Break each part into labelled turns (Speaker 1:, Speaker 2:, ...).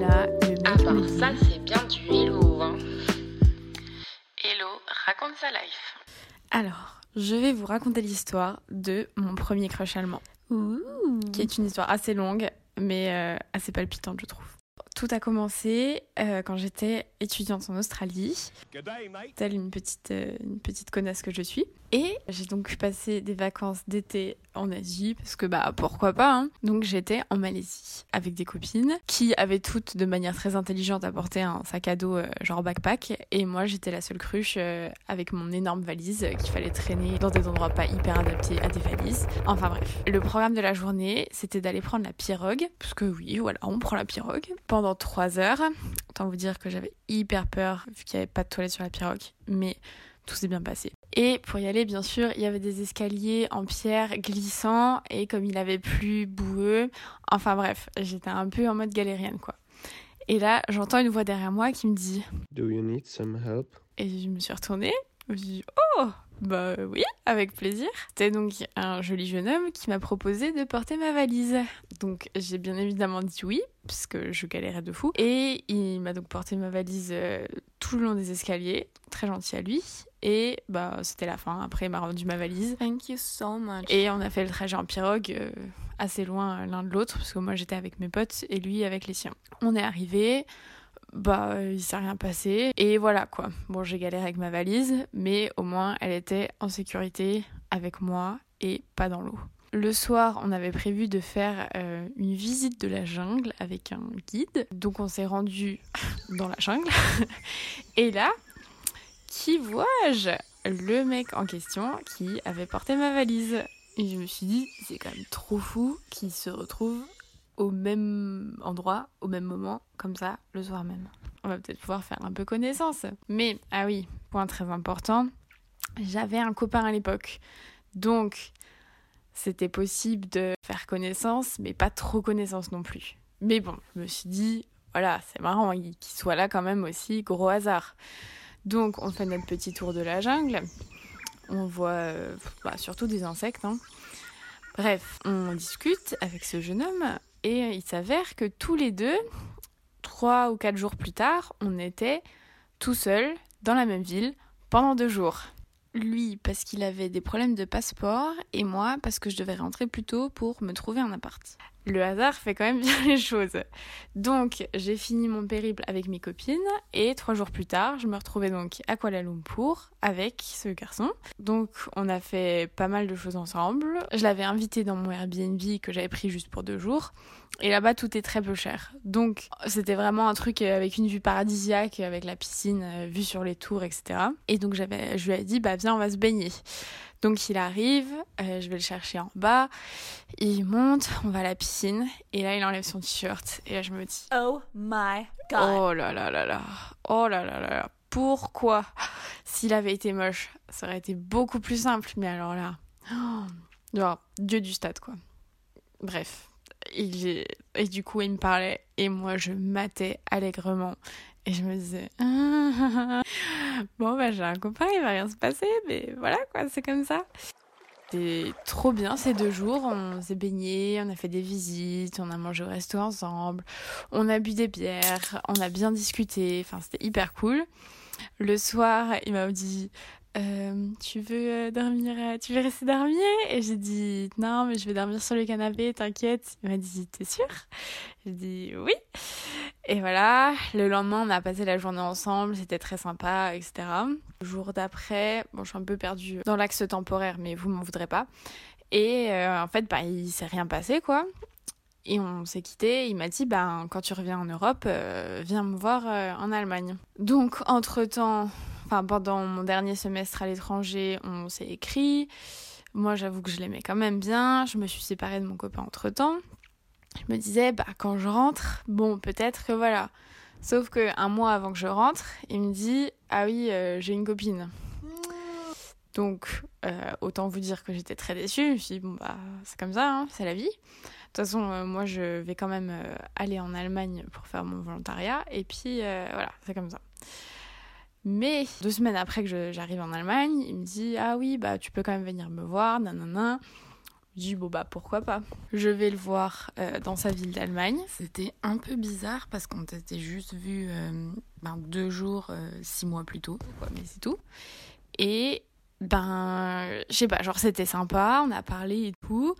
Speaker 1: là, le mec
Speaker 2: À
Speaker 1: me
Speaker 2: part
Speaker 1: dit-
Speaker 2: ça, c'est bien du hello. Hein.
Speaker 3: Hello, raconte sa life.
Speaker 1: Alors, je vais vous raconter l'histoire de mon premier crush allemand, qui est une histoire assez longue, mais euh, assez palpitante, je trouve. Tout a commencé euh, quand j'étais étudiante en Australie, telle une petite, euh, une petite connasse que je suis. Et j'ai donc passé des vacances d'été en Asie, parce que bah pourquoi pas. Hein. Donc j'étais en Malaisie avec des copines qui avaient toutes de manière très intelligente apporté un sac à dos euh, genre backpack. Et moi j'étais la seule cruche euh, avec mon énorme valise qu'il fallait traîner dans des endroits pas hyper adaptés à des valises. Enfin bref, le programme de la journée c'était d'aller prendre la pirogue, parce que oui voilà on prend la pirogue pendant trois heures. Autant vous dire que j'avais hyper peur vu qu'il n'y avait pas de toilette sur la pirogue, mais tout s'est bien passé. Et pour y aller, bien sûr, il y avait des escaliers en pierre glissants et comme il avait plu boueux, enfin bref, j'étais un peu en mode galérienne quoi. Et là, j'entends une voix derrière moi qui me dit
Speaker 4: Do you need some help?
Speaker 1: et je me suis retournée, je me suis dit oh bah oui, avec plaisir. C'était donc un joli jeune homme qui m'a proposé de porter ma valise. Donc j'ai bien évidemment dit oui, puisque je galérais de fou. Et il m'a donc porté ma valise euh, tout le long des escaliers, très gentil à lui. Et bah c'était la fin, après il m'a rendu ma valise.
Speaker 3: Thank you so much.
Speaker 1: Et on a fait le trajet en pirogue euh, assez loin euh, l'un de l'autre, parce que moi j'étais avec mes potes et lui avec les siens. On est arrivé, bah euh, il s'est rien passé, et voilà quoi. Bon, j'ai galéré avec ma valise, mais au moins elle était en sécurité avec moi et pas dans l'eau. Le soir, on avait prévu de faire euh, une visite de la jungle avec un guide, donc on s'est rendu dans la jungle. et là, qui vois-je? Le mec en question qui avait porté ma valise. Et je me suis dit, c'est quand même trop fou qu'il se retrouve au même endroit, au même moment, comme ça, le soir même. On va peut-être pouvoir faire un peu connaissance. Mais, ah oui, point très important, j'avais un copain à l'époque. Donc, c'était possible de faire connaissance, mais pas trop connaissance non plus. Mais bon, je me suis dit, voilà, c'est marrant qu'il soit là quand même aussi, gros hasard. Donc, on fait notre petit tour de la jungle. On voit euh, bah, surtout des insectes. hein. Bref, on discute avec ce jeune homme et il s'avère que tous les deux, trois ou quatre jours plus tard, on était tout seuls dans la même ville pendant deux jours. Lui parce qu'il avait des problèmes de passeport et moi parce que je devais rentrer plus tôt pour me trouver un appart. Le hasard fait quand même bien les choses. Donc j'ai fini mon périple avec mes copines et trois jours plus tard je me retrouvais donc à Kuala Lumpur avec ce garçon. Donc on a fait pas mal de choses ensemble. Je l'avais invité dans mon Airbnb que j'avais pris juste pour deux jours. Et là-bas, tout est très peu cher. Donc, c'était vraiment un truc avec une vue paradisiaque, avec la piscine, euh, vue sur les tours, etc. Et donc, j'avais, je lui ai dit, bah, viens, on va se baigner. Donc, il arrive, euh, je vais le chercher en bas. Il monte, on va à la piscine. Et là, il enlève son t-shirt. Et là, je me dis,
Speaker 3: Oh my god.
Speaker 1: oh là là là là. Oh là là là là. Pourquoi? S'il avait été moche, ça aurait été beaucoup plus simple. Mais alors là, oh, genre, dieu du stade, quoi. Bref il est... et du coup il me parlait et moi je matais allègrement et je me disais bon bah j'ai un copain il va rien se passer mais voilà quoi c'est comme ça. C'était trop bien ces deux jours. On s'est baigné on a fait des visites on a mangé au resto ensemble on a bu des bières on a bien discuté. Enfin c'était hyper cool. Le soir il m'a dit euh, tu veux euh, dormir, euh, tu veux rester dormir? Et j'ai dit non, mais je vais dormir sur le canapé, t'inquiète. Il m'a dit t'es sûr J'ai dit oui. Et voilà, le lendemain, on a passé la journée ensemble, c'était très sympa, etc. Le jour d'après, bon, je suis un peu perdue dans l'axe temporaire, mais vous m'en voudrez pas. Et euh, en fait, bah, il s'est rien passé, quoi. Et on s'est quitté. Il m'a dit, bah, quand tu reviens en Europe, euh, viens me voir euh, en Allemagne. Donc, entre-temps, pendant mon dernier semestre à l'étranger, on s'est écrit. Moi, j'avoue que je l'aimais quand même bien. Je me suis séparée de mon copain entre-temps. Je me disais, bah quand je rentre, bon, peut-être que voilà. Sauf que un mois avant que je rentre, il me dit, ah oui, euh, j'ai une copine. Donc, euh, autant vous dire que j'étais très déçue. Je me suis dit, bon, bah, c'est comme ça, hein, c'est la vie. De toute façon, euh, moi, je vais quand même aller en Allemagne pour faire mon volontariat. Et puis, voilà, c'est comme ça. Mais deux semaines après que j'arrive en Allemagne, il me dit Ah oui, bah tu peux quand même venir me voir, nanana. Dis bon bah pourquoi pas. Je vais le voir euh, dans sa ville d'Allemagne. C'était un peu bizarre parce qu'on s'était juste vu euh, ben, deux jours, euh, six mois plus tôt, mais c'est tout. Et ben, je sais pas, genre c'était sympa, on a parlé et tout,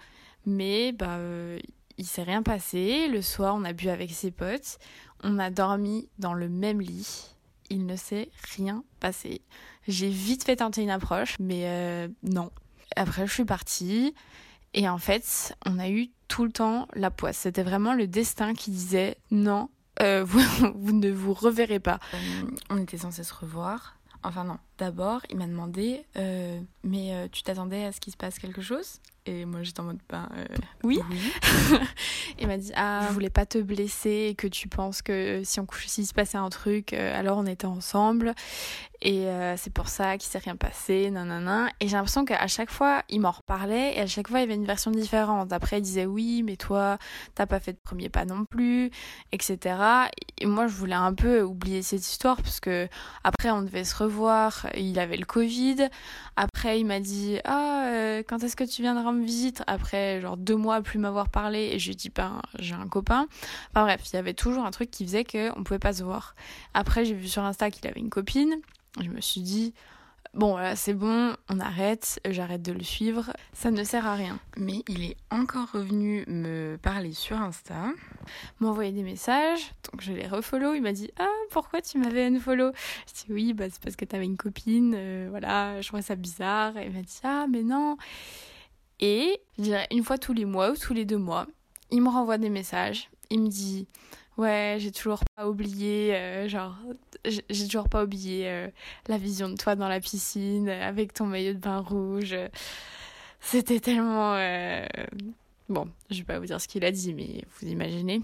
Speaker 1: mais bah euh, il s'est rien passé. Le soir, on a bu avec ses potes, on a dormi dans le même lit. Il ne s'est rien passé. J'ai vite fait tenter une approche, mais non. Après, je suis partie. Et en fait, on a eu tout le temps la poisse. C'était vraiment le destin qui disait non, euh, vous, vous ne vous reverrez pas. Euh, on était censé se revoir. Enfin non, d'abord, il m'a demandé, euh, mais euh, tu t'attendais à ce qu'il se passe quelque chose? Et moi, j'étais en mode, ben euh, oui. il m'a dit, ah, je voulais pas te blesser et que tu penses que si on couche, s'il se passait un truc, alors on était ensemble. Et euh, c'est pour ça qu'il s'est rien passé, nanana. Et j'ai l'impression qu'à chaque fois, il m'en reparlait et à chaque fois, il y avait une version différente. Après, il disait oui, mais toi, t'as pas fait de premier pas non plus, etc. Et moi, je voulais un peu oublier cette histoire parce que après, on devait se revoir. Il avait le Covid. Après, il m'a dit ah, euh, quand est-ce que tu viendras me visiter? Après, genre deux mois plus m'avoir parlé. Et je lui ai dit ben, j'ai un copain. Enfin bref, il y avait toujours un truc qui faisait qu'on pouvait pas se voir. Après, j'ai vu sur Insta qu'il avait une copine. Je me suis dit, bon, voilà, c'est bon, on arrête, j'arrête de le suivre, ça ne sert à rien. Mais il est encore revenu me parler sur Insta, m'envoyer des messages, donc je l'ai refollow, il m'a dit, ah, pourquoi tu m'avais unfollow? Je dis, oui, bah, c'est parce que t'avais une copine, euh, voilà, je trouvais ça bizarre. Et il m'a dit, ah, mais non. Et, je dirais, une fois tous les mois ou tous les deux mois, il me renvoie des messages, il me dit, ouais, j'ai toujours pas oublié, euh, genre, j'ai toujours pas oublié euh, la vision de toi dans la piscine euh, avec ton maillot de bain rouge. C'était tellement. euh, Bon, je vais pas vous dire ce qu'il a dit, mais vous imaginez.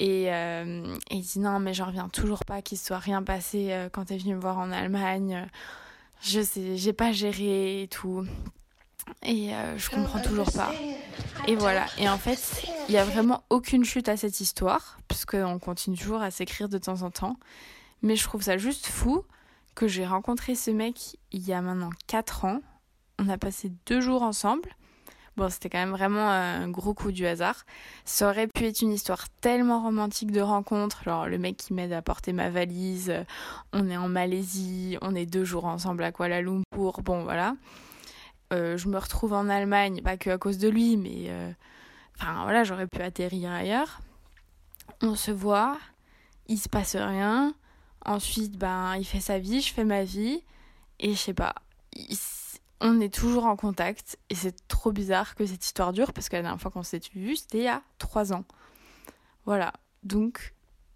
Speaker 1: Et, et il dit non, mais j'en reviens toujours pas qu'il se soit rien passé quand t'es venu me voir en Allemagne. Je sais, j'ai pas géré et tout. Et je comprends toujours pas. Et voilà. Et en fait, il y a vraiment aucune chute à cette histoire, puisqu'on continue toujours à s'écrire de temps en temps. Mais je trouve ça juste fou que j'ai rencontré ce mec il y a maintenant 4 ans. On a passé deux jours ensemble. Bon, c'était quand même vraiment un gros coup du hasard. Ça aurait pu être une histoire tellement romantique de rencontre. Genre, le mec qui m'aide à porter ma valise, on est en Malaisie, on est deux jours ensemble à Kuala Lumpur. Bon, voilà. Euh, je me retrouve en Allemagne, pas que à cause de lui, mais euh, enfin voilà, j'aurais pu atterrir ailleurs. On se voit, il se passe rien. Ensuite, ben, il fait sa vie, je fais ma vie. Et je sais pas, on est toujours en contact. Et c'est trop bizarre que cette histoire dure parce que la dernière fois qu'on s'est vu, c'était il y a trois ans. Voilà. Donc,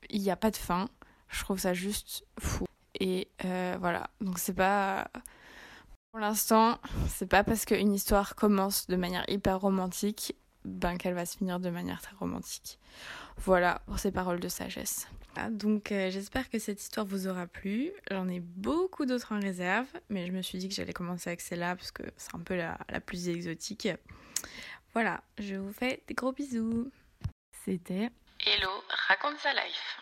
Speaker 1: il n'y a pas de fin. Je trouve ça juste fou. Et euh, voilà. Donc, c'est pas. Pour l'instant, c'est pas parce qu'une histoire commence de manière hyper romantique ben, qu'elle va se finir de manière très romantique. Voilà pour ces paroles de sagesse. Ah, donc euh, j'espère que cette histoire vous aura plu. J'en ai beaucoup d'autres en réserve, mais je me suis dit que j'allais commencer avec celle-là parce que c'est un peu la, la plus exotique. Voilà, je vous fais des gros bisous. C'était
Speaker 3: Hello, raconte sa life.